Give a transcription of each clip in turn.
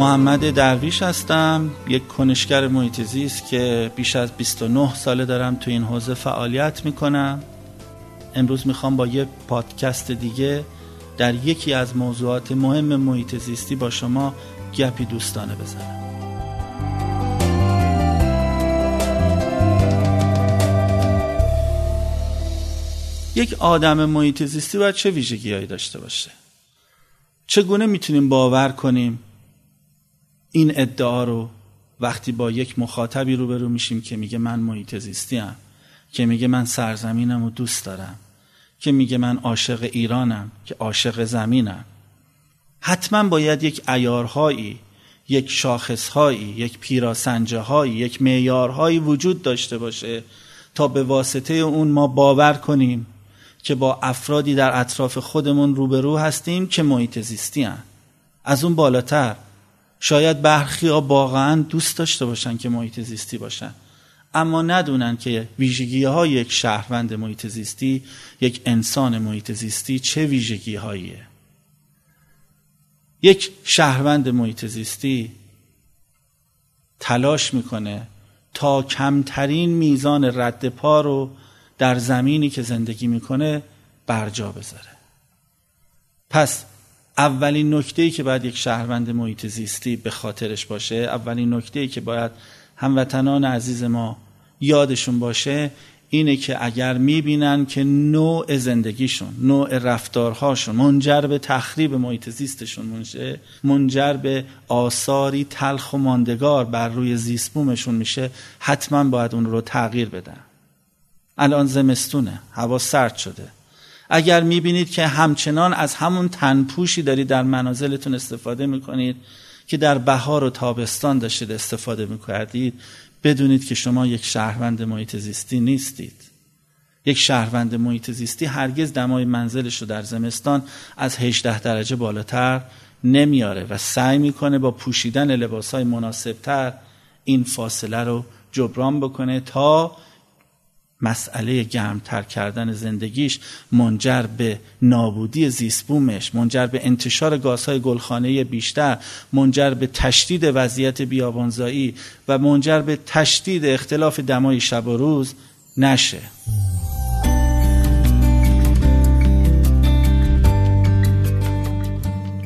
محمد درویش هستم یک کنشگر محیط زیست که بیش از 29 ساله دارم تو این حوزه فعالیت می‌کنم. امروز می‌خوام با یک پادکست دیگه در یکی از موضوعات مهم محیط زیستی با شما گپی دوستانه بزنم. یک آدم محیط زیستی باید چه ویژگیهایی داشته باشه؟ چگونه می‌تونیم باور کنیم این ادعا رو وقتی با یک مخاطبی روبرو میشیم که میگه من محیط زیستی که میگه من سرزمینم و دوست دارم که میگه من عاشق ایرانم که عاشق زمینم حتما باید یک ایارهایی یک شاخصهایی یک پیراسنجه هایی یک معیارهایی وجود داشته باشه تا به واسطه اون ما باور کنیم که با افرادی در اطراف خودمون روبرو هستیم که محیط زیستی هن. از اون بالاتر شاید برخی ها واقعا دوست داشته باشن که محیط زیستی باشن. اما ندونن که ویژگی های یک شهروند محیط زیستی یک انسان محیط زیستی چه ویژگی هاییه یک شهروند محیط زیستی تلاش می‌کنه تا کمترین میزان رد پا رو در زمینی که زندگی می‌کنه برجا بذاره. پس اولین نکته ای که باید یک شهروند محیط زیستی به خاطرش باشه اولین نکته ای که باید هموطنان عزیز ما یادشون باشه اینه که اگر می‌بینن که نوع زندگیشون نوع رفتارهاشون منجر به تخریب محیط زیستشون میشه منجر به آثاری تلخ و ماندگار بر روی زیستبومشون میشه حتما باید اون رو تغییر بدن. الان زمستونه هوا سرد شده. اگر می‌بینید که همچنان از همون تنپوشی دارید در منازلتون استفاده می‌کنید که در بهار و تابستان داشتید استفاده می‌کردید بدونید که شما یک شهروند محیط زیستی نیستید. یک شهروند محیط زیستی هرگز دمای منزلش رو در زمستان از 18 درجه بالاتر نمیاره و سعی می‌کنه با پوشیدن لباس های مناسبتر این فاصله رو جبران بکنه تا مسئله گرمتر کردن زندگیش منجر به نابودی زیستبومش منجر به انتشار گازهای گلخانه بیشتر منجر به تشدید وضعیت بیابانزایی و منجر به تشدید اختلاف دمای شب و روز نشه.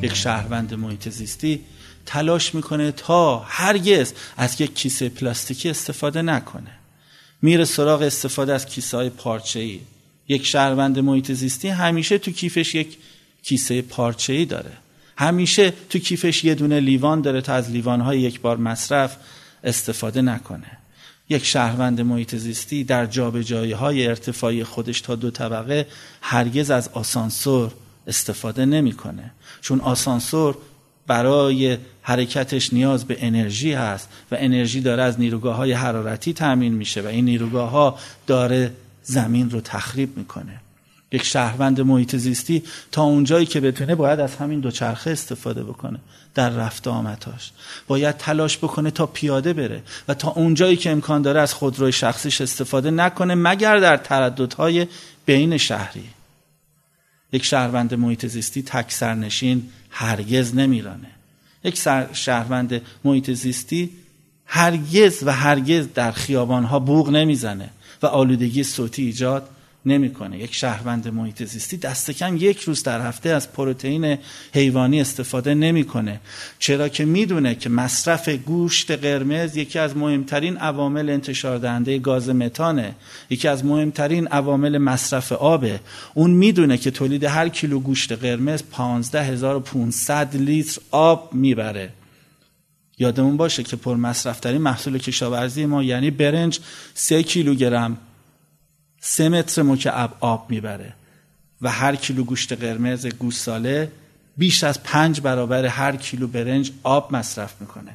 یک شهروند محیط زیستی تلاش می‌کنه تا هرگز از یک کیسه پلاستیکی استفاده نکنه. میره سراغ استفاده از کیسه های پارچه ای یک شهروند محیط زیستی همیشه تو کیفش یک کیسه پارچه ای داره. همیشه تو کیفش یه دونه لیوان داره تا از لیوان های یک بار مصرف استفاده نکنه. یک شهروند محیط زیستی در جابجایی های ارتفاعی خودش تا دو طبقه هرگز از آسانسور استفاده نمی‌کنه. چون آسانسور برای حرکتش نیاز به انرژی هست و انرژی داره از نیروگاه های حرارتی تأمین میشه و این نیروگاه ها داره زمین رو تخریب می‌کنه. یک شهروند محیط زیستی تا اونجایی که بتونه باید از همین دوچرخه استفاده بکنه در رفت آمدهاش. باید تلاش بکنه تا پیاده بره و تا اونجایی که امکان داره از خودروی شخصیش استفاده نکنه مگر در ترددهای بین شهری. یک شهروند محیط زیستی تک سرنشین هرگز نمیرانه. یک شهروند محیط زیستی هرگز و هرگز در خیابانها بوغ نمی‌زنه و آلودگی صوتی ایجاد نمی‌کنه. یک شهروند محیط زیستی دست کم یک روز در هفته از پروتئین حیوانی استفاده نمی‌کنه. چرا که می‌دونه که مصرف گوشت قرمز یکی از مهمترین عوامل انتشار دهنده گاز متانه. یکی از مهمترین عوامل مصرف آبه. اون می‌دونه که تولید هر کیلو گوشت قرمز 15500 لیتر آب می‌بره. یادمون باشه که پر مصرف ترین محصول کشاورزی ما یعنی برنج 3 کیلوگرم سه متر مکعب آب می‌بره و هر کیلو گوشت قرمز گوساله بیش از پنج برابر هر کیلو برنج آب مصرف می‌کنه.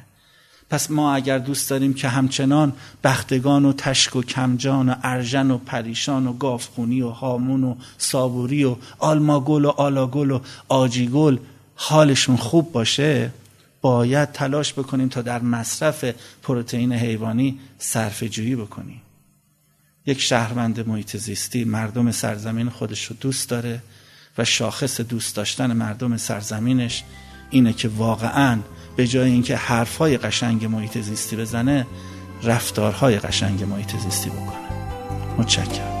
پس ما اگر دوست داریم که همچنان بختگان و تشک و کمجان و ارژن و پریشان و گاوخونی و هامون و صابوری و آلماگل و آلاگل و آجیگل حالشون خوب باشه باید تلاش بکنیم تا در مصرف پروتئین حیوانی صرفه جویی بکنیم. یک شهروند محیط زیستی مردم سرزمین خودش رو دوست داره و شاخص دوست داشتن مردم سرزمینش اینه که واقعا به جای اینکه حرفهای قشنگ محیط زیستی بزنه رفتارهای قشنگ محیط زیستی بکنه. متشکرم.